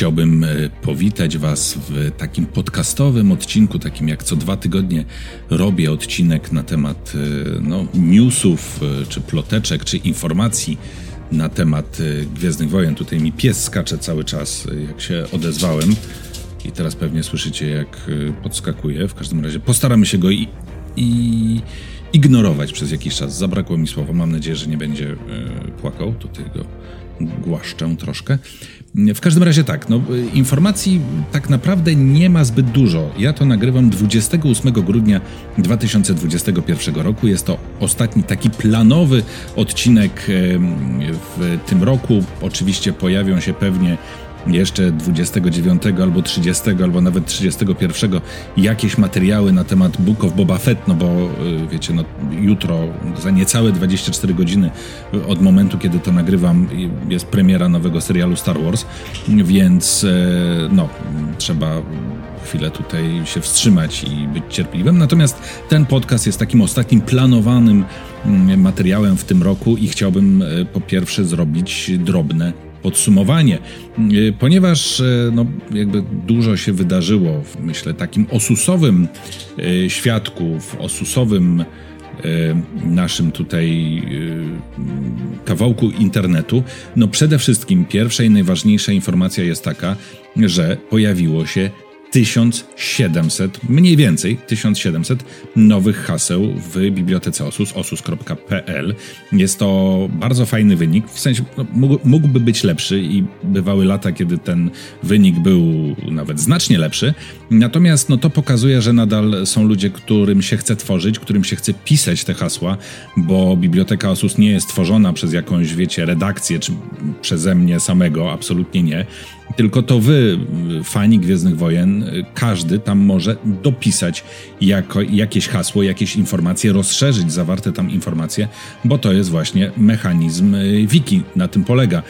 Chciałbym e, powitać Was w takim podcastowym odcinku, takim jak co dwa tygodnie robię odcinek na temat e, no, newsów, e, czy ploteczek, czy informacji na temat Gwiezdnych Wojen. Tutaj mi pies skacze cały czas, jak się odezwałem. I teraz pewnie słyszycie, jak podskakuje. W każdym razie postaramy się go i, i ignorować przez jakiś czas. Zabrakło mi słowa. Mam nadzieję, że nie będzie płakał. Tutaj go głaszczę troszkę. W każdym razie tak, no, informacji tak naprawdę nie ma zbyt dużo. Ja to nagrywam 28 grudnia 2021 roku. Jest to ostatni taki planowy odcinek w tym roku. Oczywiście pojawią się pewnie jeszcze 29 albo 30 albo nawet 31 jakieś materiały na temat Book of Boba Fett, no bo y, wiecie, no jutro za niecałe 24 godziny od momentu, kiedy to nagrywam jest premiera nowego serialu Star Wars, więc no trzeba chwilę tutaj się wstrzymać i być cierpliwym. Natomiast ten podcast jest takim ostatnim planowanym mm, materiałem w tym roku i chciałbym po pierwsze zrobić drobne podsumowanie, y, ponieważ y, no, jakby dużo się wydarzyło w, myślę, takim osusowym y, świadku, w osusowym naszym tutaj kawałku internetu. No przede wszystkim pierwsza i najważniejsza informacja jest taka, że pojawiło się 1700, mniej więcej 1700 nowych haseł w bibliotece OSUS, osus.pl. Jest to bardzo fajny wynik, w sensie no, mógłby być lepszy i bywały lata, kiedy ten wynik był nawet znacznie lepszy. Natomiast no, to pokazuje, że nadal są ludzie, którym się chce tworzyć, którym się chce pisać te hasła, bo biblioteka OSUS nie jest tworzona przez jakąś, wiecie, redakcję, czy przeze mnie samego, absolutnie nie tylko to wy, fani Gwiezdnych Wojen, każdy tam może dopisać jako, jakieś hasło, jakieś informacje, rozszerzyć zawarte tam informacje, bo to jest właśnie mechanizm y, wiki, na tym polega.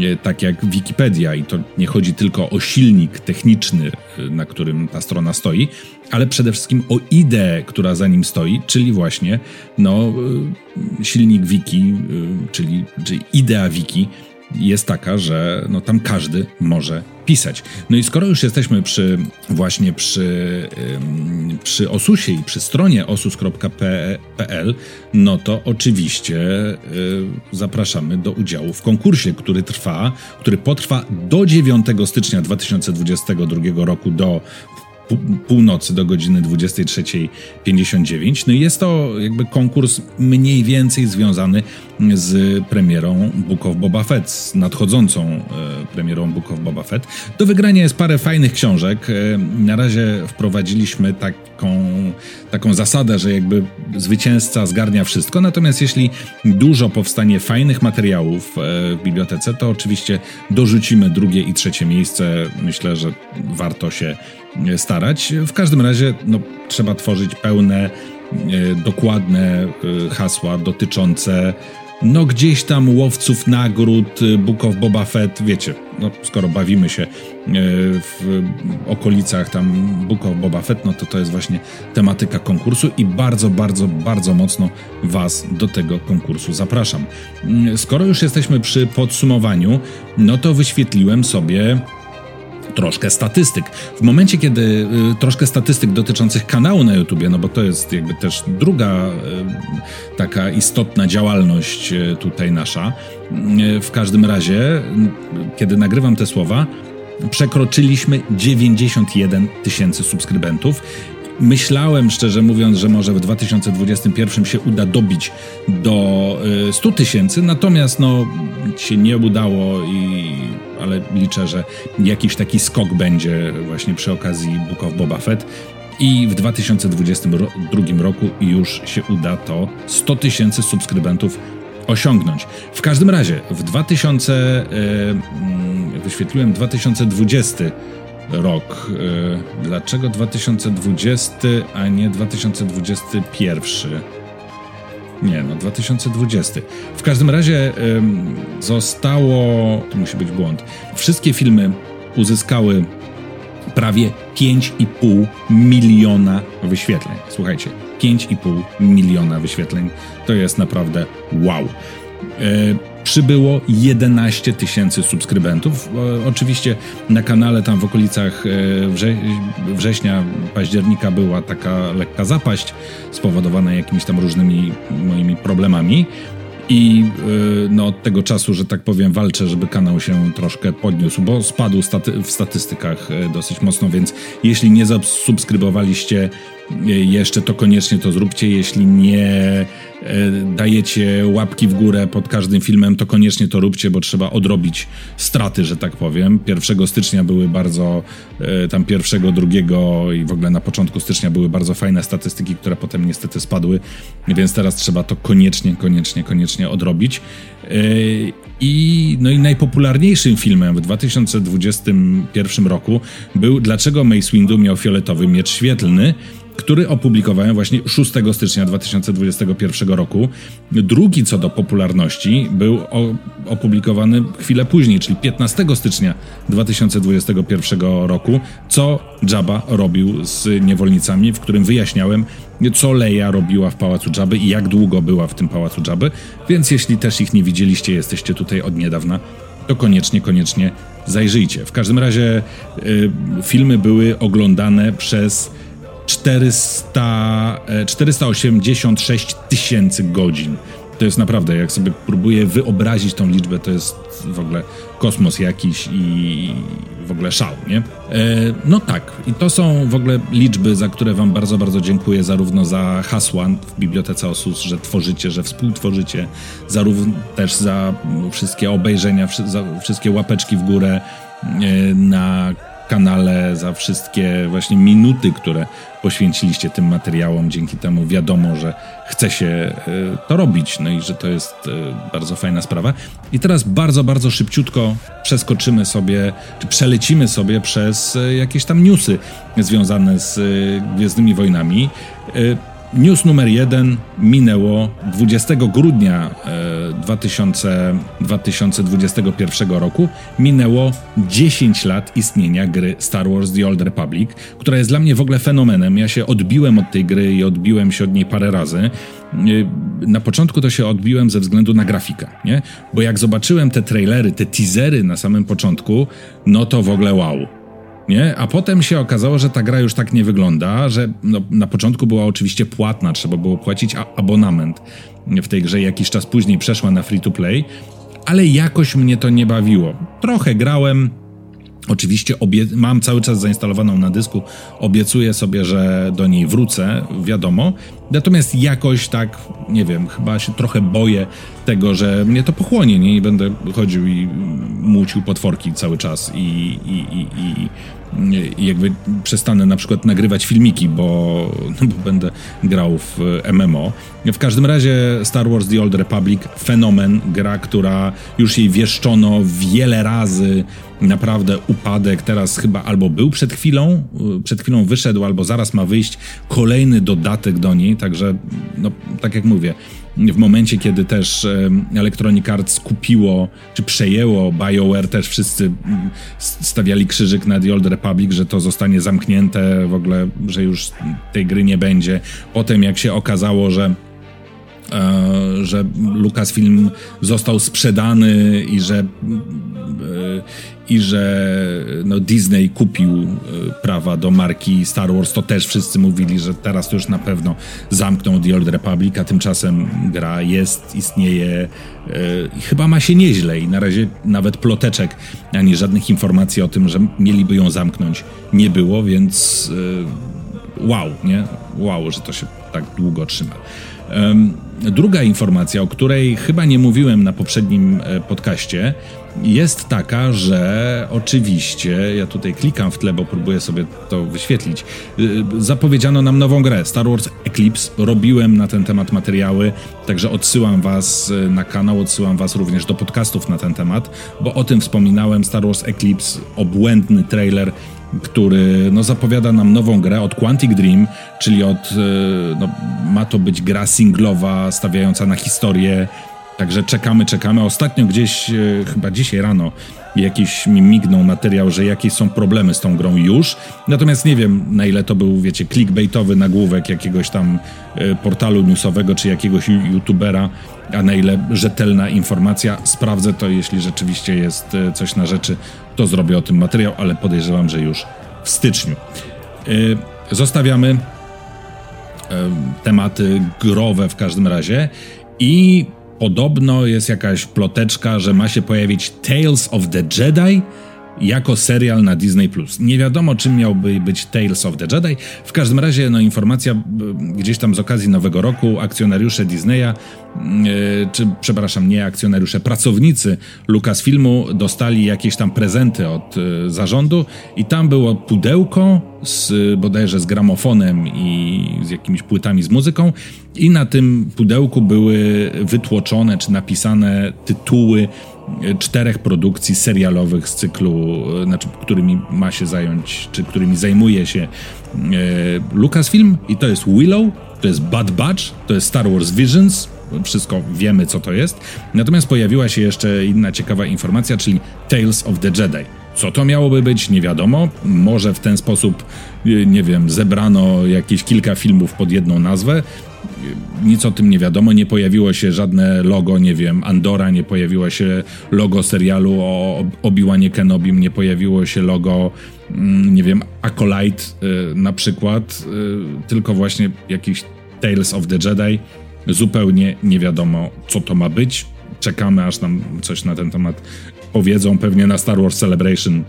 Y, tak jak Wikipedia, i to nie chodzi tylko o silnik techniczny, y, na którym ta strona stoi, ale przede wszystkim o ideę, która za nim stoi, czyli właśnie no, silnik wiki, czyli, czyli idea wiki jest taka, że no, tam każdy może pisać. No i skoro już jesteśmy przy właśnie przy, przy Osusie i przy stronie osus.pl, no to oczywiście y, zapraszamy do udziału w konkursie, który trwa, który potrwa do 9 stycznia 2022 roku do północy do godziny 23.59. No i jest to jakby konkurs mniej więcej związany z premierą Book of Boba Fett, z nadchodzącą e, premierą Book of Boba Fett. Do wygrania jest parę fajnych książek. E, na razie wprowadziliśmy taką, taką zasadę, że jakby zwycięzca zgarnia wszystko, natomiast jeśli dużo powstanie fajnych materiałów e, w bibliotece, to oczywiście dorzucimy drugie i trzecie miejsce. Myślę, że warto się starać. W każdym razie no, trzeba tworzyć pełne, e, dokładne e, hasła dotyczące no gdzieś tam łowców nagród, e, Book of Boba Fett, wiecie, no skoro bawimy się w okolicach tam Book of Boba Fett, no to to jest właśnie tematyka konkursu i bardzo, bardzo, bardzo mocno Was do tego konkursu zapraszam. Mm, skoro już jesteśmy przy podsumowaniu, no to wyświetliłem sobie troszkę statystyk. W momencie, kiedy y, troszkę statystyk dotyczących kanału na YouTubie, no bo to jest jakby też druga y, taka istotna działalność y, tutaj nasza. W każdym razie, kiedy nagrywam te słowa, przekroczyliśmy 91 tysięcy subskrybentów Myślałem, szczerze mówiąc, że może w 2021 się uda dobić do 100 tysięcy, natomiast no się nie udało i ale liczę, że jakiś taki skok będzie właśnie przy okazji Book of Boba Fett. I w 2022 roku już się uda to 100 tysięcy subskrybentów osiągnąć. W każdym razie w 2000 yy, wyświetliłem 2020 rok. Y, dlaczego 2020, a nie 2021? Nie, no 2020. W każdym razie zostało, to musi być błąd, wszystkie filmy uzyskały prawie 5,5 miliona wyświetleń. Słuchajcie, 5,5 miliona wyświetleń to jest naprawdę wow. E, przybyło 11 tysięcy subskrybentów. Oczywiście na kanale tam w okolicach e, wrze września, października była taka lekka zapaść spowodowana jakimiś tam różnymi moimi problemami. I e, no, od tego czasu, że tak powiem, walczę, żeby kanał się troszkę podniósł, bo spadł staty w statystykach e, dosyć mocno, więc jeśli nie zasubskrybowaliście jeszcze, to koniecznie to zróbcie. Jeśli nie e, dajecie łapki w górę pod każdym filmem, to koniecznie to róbcie, bo trzeba odrobić straty, że tak powiem. 1 stycznia były bardzo, e, tam pierwszego, drugiego i w ogóle na początku stycznia były bardzo fajne statystyki, które potem niestety spadły, więc teraz trzeba to koniecznie, koniecznie, koniecznie odrobić. E, I, no i najpopularniejszym filmem w 2021 roku był Dlaczego Mace Windu miał fioletowy miecz świetlny, który opublikowałem właśnie 6 stycznia 2021 roku. Drugi co do popularności był opublikowany chwilę później, czyli 15 stycznia 2021 roku, co Jabba robił z niewolnicami, w którym wyjaśniałem, co Leia robiła w Pałacu Jabby i jak długo była w tym Pałacu Jabby, więc jeśli też ich nie widzieliście, jesteście tutaj od niedawna, to koniecznie, koniecznie zajrzyjcie. W każdym razie y, filmy były oglądane przez 400, 486 e, tysięcy godzin. To jest naprawdę, jak sobie próbuję wyobrazić tą liczbę, to jest w ogóle kosmos jakiś i w ogóle szał, nie? E, no tak, i to są w ogóle liczby, za które Wam bardzo, bardzo dziękuję, zarówno za hasła w Bibliotece Osus, że tworzycie, że współtworzycie, zarówno też za wszystkie obejrzenia, za wszystkie łapeczki w górę e, na kanale, za wszystkie właśnie minuty, które poświęciliście tym materiałom. Dzięki temu wiadomo, że chce się e, to robić, no i że to jest e, bardzo fajna sprawa. I teraz bardzo, bardzo szybciutko przeskoczymy sobie, czy przelecimy sobie przez e, jakieś tam newsy związane z Gwiezdnymi Wojnami. News numer jeden minęło 20 grudnia 2000, 2021 roku. Minęło 10 lat istnienia gry Star Wars The Old Republic, która jest dla mnie w ogóle fenomenem. Ja się odbiłem od tej gry i odbiłem się od niej parę razy. Na początku to się odbiłem ze względu na grafikę, nie? Bo jak zobaczyłem te trailery, te teasery na samym początku, no to w ogóle wow nie? A potem się okazało, że ta gra już tak nie wygląda, że no, na początku była oczywiście płatna, trzeba było płacić abonament w tej grze, jakiś czas później przeszła na free to play, ale jakoś mnie to nie bawiło. Trochę grałem, Oczywiście mam cały czas zainstalowaną na dysku, obiecuję sobie, że do niej wrócę, wiadomo. Natomiast jakoś tak, nie wiem, chyba się trochę boję tego, że mnie to pochłonie, nie? I będę chodził i mucił potworki cały czas i, i, i, i i jakby przestanę na przykład nagrywać filmiki, bo, no bo będę grał w MMO. W każdym razie Star Wars The Old Republic, fenomen, gra, która już jej wieszczono wiele razy, naprawdę upadek, teraz chyba albo był przed chwilą, przed chwilą wyszedł, albo zaraz ma wyjść kolejny dodatek do niej, także no, tak jak mówię, w momencie, kiedy też Electronic Arts kupiło, czy przejęło BioWare, też wszyscy mm, stawiali krzyżyk na The Old Republic, że to zostanie zamknięte, w ogóle, że już tej gry nie będzie. Potem jak się okazało, że że Lucasfilm został sprzedany i że, e, i że no Disney kupił e, prawa do marki Star Wars, to też wszyscy mówili, że teraz to już na pewno zamkną The Old Republic, a tymczasem gra jest, istnieje i chyba ma się nieźle i na razie nawet ploteczek, ani żadnych informacji o tym, że mieliby ją zamknąć nie było, więc wow, nie? Wow, że to się tak długo trzyma. Druga informacja, o której chyba nie mówiłem na poprzednim e, podcaście, jest taka, że oczywiście, ja tutaj klikam w tle, bo próbuję sobie to wyświetlić, y, zapowiedziano nam nową grę, Star Wars Eclipse. Robiłem na ten temat materiały, także odsyłam was y, na kanał, odsyłam was również do podcastów na ten temat, bo o tym wspominałem, Star Wars Eclipse, obłędny trailer, który no, zapowiada nam nową grę od Quantic Dream, czyli od, y, no, ma to być gra singlowa, stawiająca na historię Także czekamy, czekamy. Ostatnio gdzieś, e, chyba dzisiaj rano, jakiś mi mignął materiał, że jakieś są problemy z tą grą już. Natomiast nie wiem, na ile to był, wiecie, clickbaitowy nagłówek jakiegoś tam e, portalu newsowego czy jakiegoś youtubera, a na ile rzetelna informacja. Sprawdzę to, jeśli rzeczywiście jest coś na rzeczy, to zrobię o tym materiał, ale podejrzewam, że już w styczniu. Zostawiamy tematy growe w każdym razie i Podobno jest jakaś ploteczka, że ma się pojawić Tales of the Jedi jako serial na Disney+. Nie wiadomo, czym miałby być Tales of the Jedi. W każdym razie, no informacja gdzieś tam z okazji Nowego Roku, akcjonariusze Disneya, czy przepraszam, nie akcjonariusze, pracownicy Lucasfilmu dostali jakieś tam prezenty od yy, zarządu i tam było pudełko z bodajże z gramofonem i z jakimiś płytami z muzyką i na tym pudełku były wytłoczone czy napisane tytuły czterech produkcji serialowych z cyklu, e, znaczy, którymi ma się zająć, czy którymi zajmuje się e, Lucasfilm i to jest Willow, to jest Bad Batch, to jest Star Wars Visions, wszystko wiemy co to jest. Natomiast pojawiła się jeszcze inna ciekawa informacja, czyli Tales of the Jedi. Co to miałoby być, nie wiadomo. Może w ten sposób, e, nie wiem, zebrano jakieś kilka filmów pod jedną nazwę nic o tym nie wiadomo, nie pojawiło się żadne logo, nie wiem, Andora, nie pojawiło się logo serialu o Obi-Wanie Kenobim, nie pojawiło się logo, mm, nie wiem, Acolyte y, na przykład, y, tylko właśnie jakiś Tales of the Jedi. Zupełnie nie wiadomo, co to ma być. Czekamy, aż nam coś na ten temat powiedzą. Pewnie na Star Wars Celebration,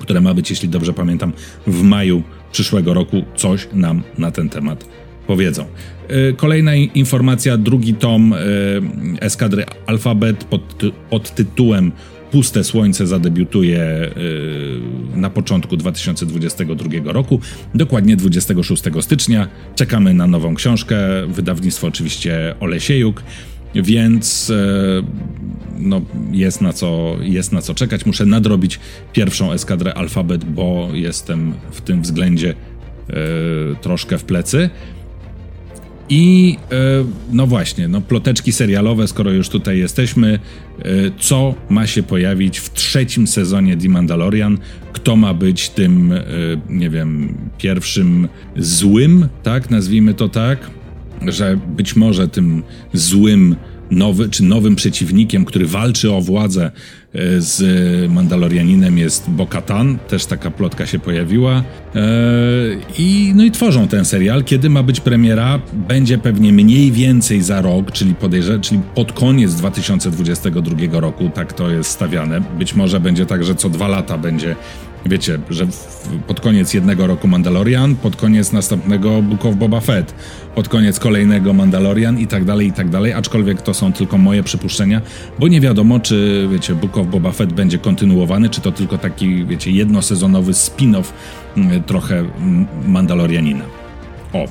które ma być, jeśli dobrze pamiętam, w maju przyszłego roku, coś nam na ten temat powiedzą. E, kolejna informacja, drugi tom e, Eskadry Alfabet pod, pod tytułem Puste Słońce zadebiutuje e, na początku 2022 roku, dokładnie 26 stycznia. Czekamy na nową książkę, wydawnictwo oczywiście Olesiejuk, więc no, jest, na co, jest na co czekać. Muszę nadrobić pierwszą eskadrę Alfabet, bo jestem w tym względzie troszkę w plecy. I e, no właśnie, no ploteczki serialowe, skoro już tutaj jesteśmy, e, co ma się pojawić w trzecim sezonie The Mandalorian? Kto ma być tym, e, nie wiem, pierwszym złym, tak? Nazwijmy to tak, że być może tym złym nowy, czy nowym przeciwnikiem, który walczy o władzę z Mandalorianinem jest Bo-Katan, też taka plotka się pojawiła. E, I, no i tworzą ten serial. Kiedy ma być premiera? Będzie pewnie mniej więcej za rok, czyli podejrzewam, czyli pod koniec 2022 roku, tak to jest stawiane. Być może będzie tak, że co dwa lata będzie wiecie, że pod koniec jednego roku Mandalorian, pod koniec następnego Book of Boba Fett, pod koniec kolejnego Mandalorian i tak dalej, i tak dalej, aczkolwiek to są tylko moje przypuszczenia, bo nie wiadomo, czy, wiecie, Book of Boba Fett będzie kontynuowany, czy to tylko taki, wiecie, jednosezonowy spin-off mm, trochę Mandalorianina. O,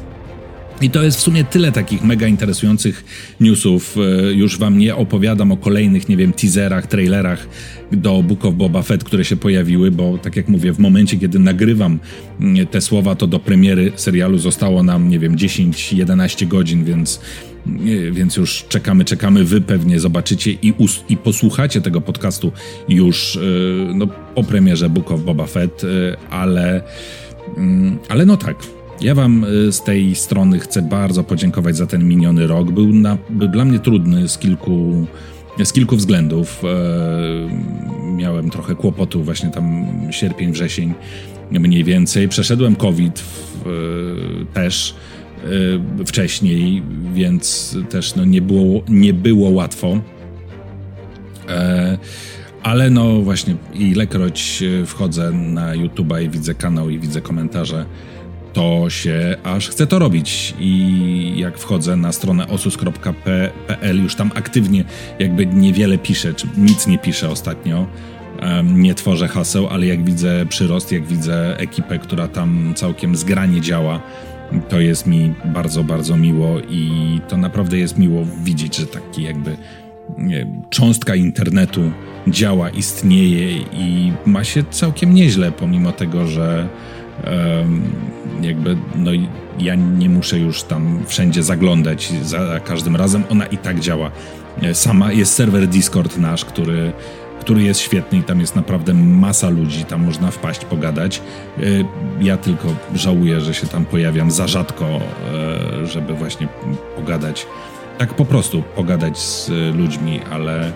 i to jest w sumie tyle takich mega interesujących newsów. E, już wam nie opowiadam o kolejnych, nie wiem, teaserach, trailerach do Book of Boba Fett, które się pojawiły, bo tak jak mówię, w momencie, kiedy nagrywam mm, te słowa, to do premiery serialu zostało nam, nie wiem, 10-11 godzin, więc więc już czekamy, czekamy. Wy pewnie zobaczycie i, i posłuchacie tego podcastu już e, no, po premierze Book of Boba Fett, e, ale, mm, ale no tak, ja Wam y, z tej strony chcę bardzo podziękować za ten miniony rok. Był, na, był dla mnie trudny z kilku, z kilku względów. E, miałem trochę kłopotu, właśnie tam sierpień, wrzesień mniej więcej. Przeszedłem COVID w, e, też e, wcześniej, więc też no, nie, było, nie było łatwo. E, ale no właśnie, ilekroć wchodzę na YouTube'a i widzę kanał i widzę komentarze, to się aż chce to robić. I jak wchodzę na stronę osus.pl, już tam aktywnie jakby niewiele piszę, czy nic nie piszę ostatnio. Nie tworzę haseł, ale jak widzę przyrost, jak widzę ekipę, która tam całkiem zgranie działa, to jest mi bardzo, bardzo miło i to naprawdę jest miło widzieć, że taki jakby cząstka internetu działa, istnieje i ma się całkiem nieźle, pomimo tego, że jakby, no ja nie muszę już tam wszędzie zaglądać za każdym razem, ona i tak działa e, sama. Jest serwer Discord nasz, który, który jest świetny i tam jest naprawdę masa ludzi, tam można wpaść, pogadać. E, ja tylko żałuję, że się tam pojawiam za rzadko, e, żeby właśnie pogadać. Tak po prostu pogadać z ludźmi, ale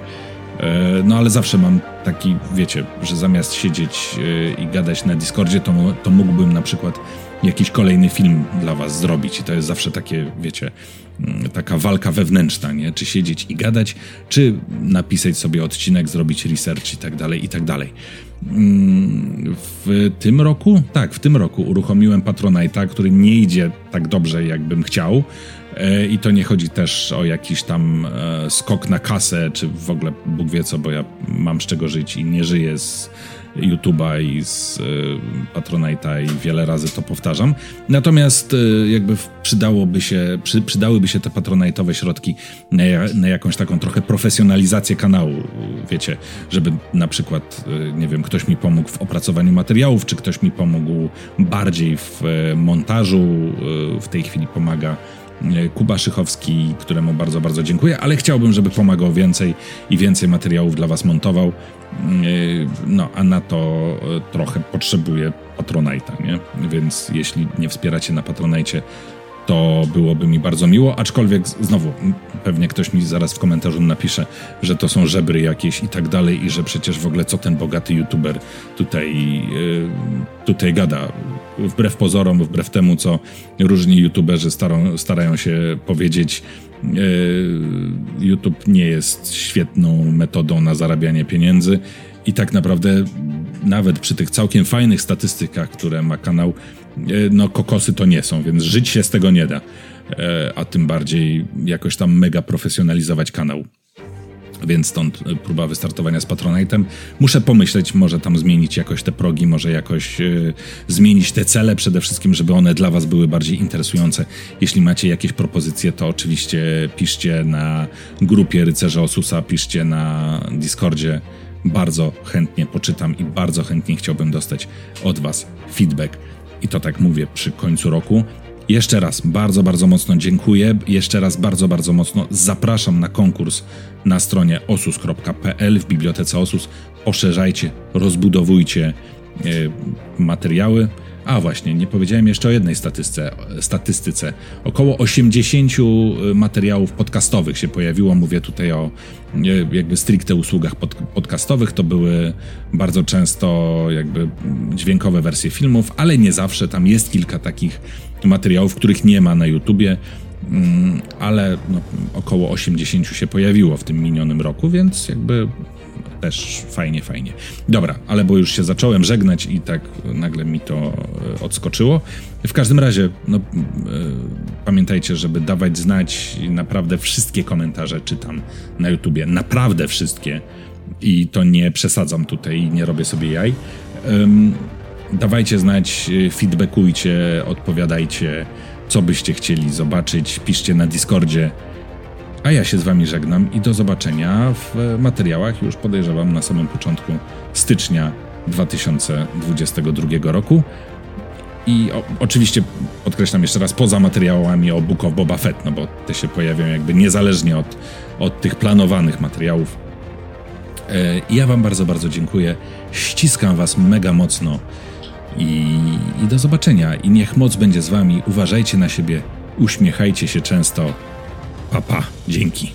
no ale zawsze mam taki, wiecie, że zamiast siedzieć i gadać na Discordzie, to, to mógłbym na przykład jakiś kolejny film dla was zrobić. I to jest zawsze takie, wiecie, taka walka wewnętrzna, nie? Czy siedzieć i gadać, czy napisać sobie odcinek, zrobić research i tak dalej, i tak dalej. Mm, w tym roku, tak, w tym roku uruchomiłem Patronite'a, który nie idzie tak dobrze, jakbym chciał. E, I to nie chodzi też o jakiś tam e, skok na kasę, czy w ogóle Bóg wie co, bo ja mam z czego żyć i nie żyję z YouTube'a i z y, Patronite'a i wiele razy to powtarzam. Natomiast y, jakby przydałoby się, przy, przydałyby się te patronite'owe środki na, na, jakąś taką trochę profesjonalizację kanału, wiecie, żeby na przykład, y, nie wiem, ktoś mi pomógł w opracowaniu materiałów, czy ktoś mi pomógł bardziej w montażu, w tej chwili pomaga Kuba Szychowski, któremu bardzo, bardzo dziękuję, ale chciałbym, żeby pomagał więcej i więcej materiałów dla Was montował. Yy, no, a na to e, trochę potrzebuję Patronite'a, nie? Więc jeśli nie wspieracie na Patronite, to byłoby mi bardzo miło, aczkolwiek znowu pewnie ktoś mi zaraz w komentarzu napisze, że to są żebry jakieś i tak dalej i że przecież w ogóle co ten bogaty youtuber tutaj, yy, tutaj gada. Wbrew pozorom, wbrew temu, co różni youtuberzy starą, starają się powiedzieć, yy, YouTube nie jest świetną metodą na zarabianie pieniędzy i tak naprawdę nawet przy tych całkiem fajnych statystykach, które ma kanał, E, no kokosy to nie są, więc żyć się z tego nie da. E, a tym bardziej jakoś tam mega profesjonalizować kanał. Więc stąd e, próba wystartowania z Patronite'em. Muszę pomyśleć, może tam zmienić jakoś te progi, może jakoś zmienić te cele przede wszystkim, żeby one dla Was były bardziej interesujące. Jeśli macie jakieś propozycje, to oczywiście piszcie na grupie Rycerza Osusa, piszcie na Discordzie. Bardzo chętnie poczytam i bardzo chętnie chciałbym dostać od Was feedback i to tak mówię przy końcu roku. Jeszcze raz bardzo, bardzo mocno dziękuję. Jeszcze raz bardzo, bardzo mocno zapraszam na konkurs na stronie osus.pl w bibliotece Osus. Poszerzajcie, rozbudowujcie y, materiały. A właśnie, nie powiedziałem jeszcze o jednej statystyce. statystyce. Około 80 y, materiałów podcastowych się pojawiło. Mówię tutaj o y, jakby stricte usługach pod, podcastowych. To były bardzo często jakby dźwiękowe wersje filmów, ale nie zawsze. Tam jest kilka takich materiałów, których nie ma na YouTubie mm, ale no, około 80 się pojawiło w tym minionym roku, więc jakby też fajnie, fajnie. Dobra, ale bo już się zacząłem żegnać i tak nagle mi to odskoczyło. W każdym razie, no, e, pamiętajcie, żeby dawać znać naprawdę wszystkie komentarze czytam na YouTubie. Naprawdę wszystkie. I to nie przesadzam tutaj, nie robię sobie jaj. dawajcie znać, e, feedbackujcie, odpowiadajcie, co byście chcieli zobaczyć. Piszcie na Discordzie a ja się z Wami żegnam i do zobaczenia w materiałach już podejrzewam na samym początku stycznia 2022 roku. I o, oczywiście podkreślam jeszcze raz, poza materiałami o Book of Boba Fett, no bo te się pojawią jakby niezależnie od, od tych planowanych materiałów. E, ja Wam bardzo, bardzo dziękuję. Ściskam Was mega mocno i, i do zobaczenia. I niech moc będzie z Wami. Uważajcie na siebie, uśmiechajcie się często Papa, pa. dzięki.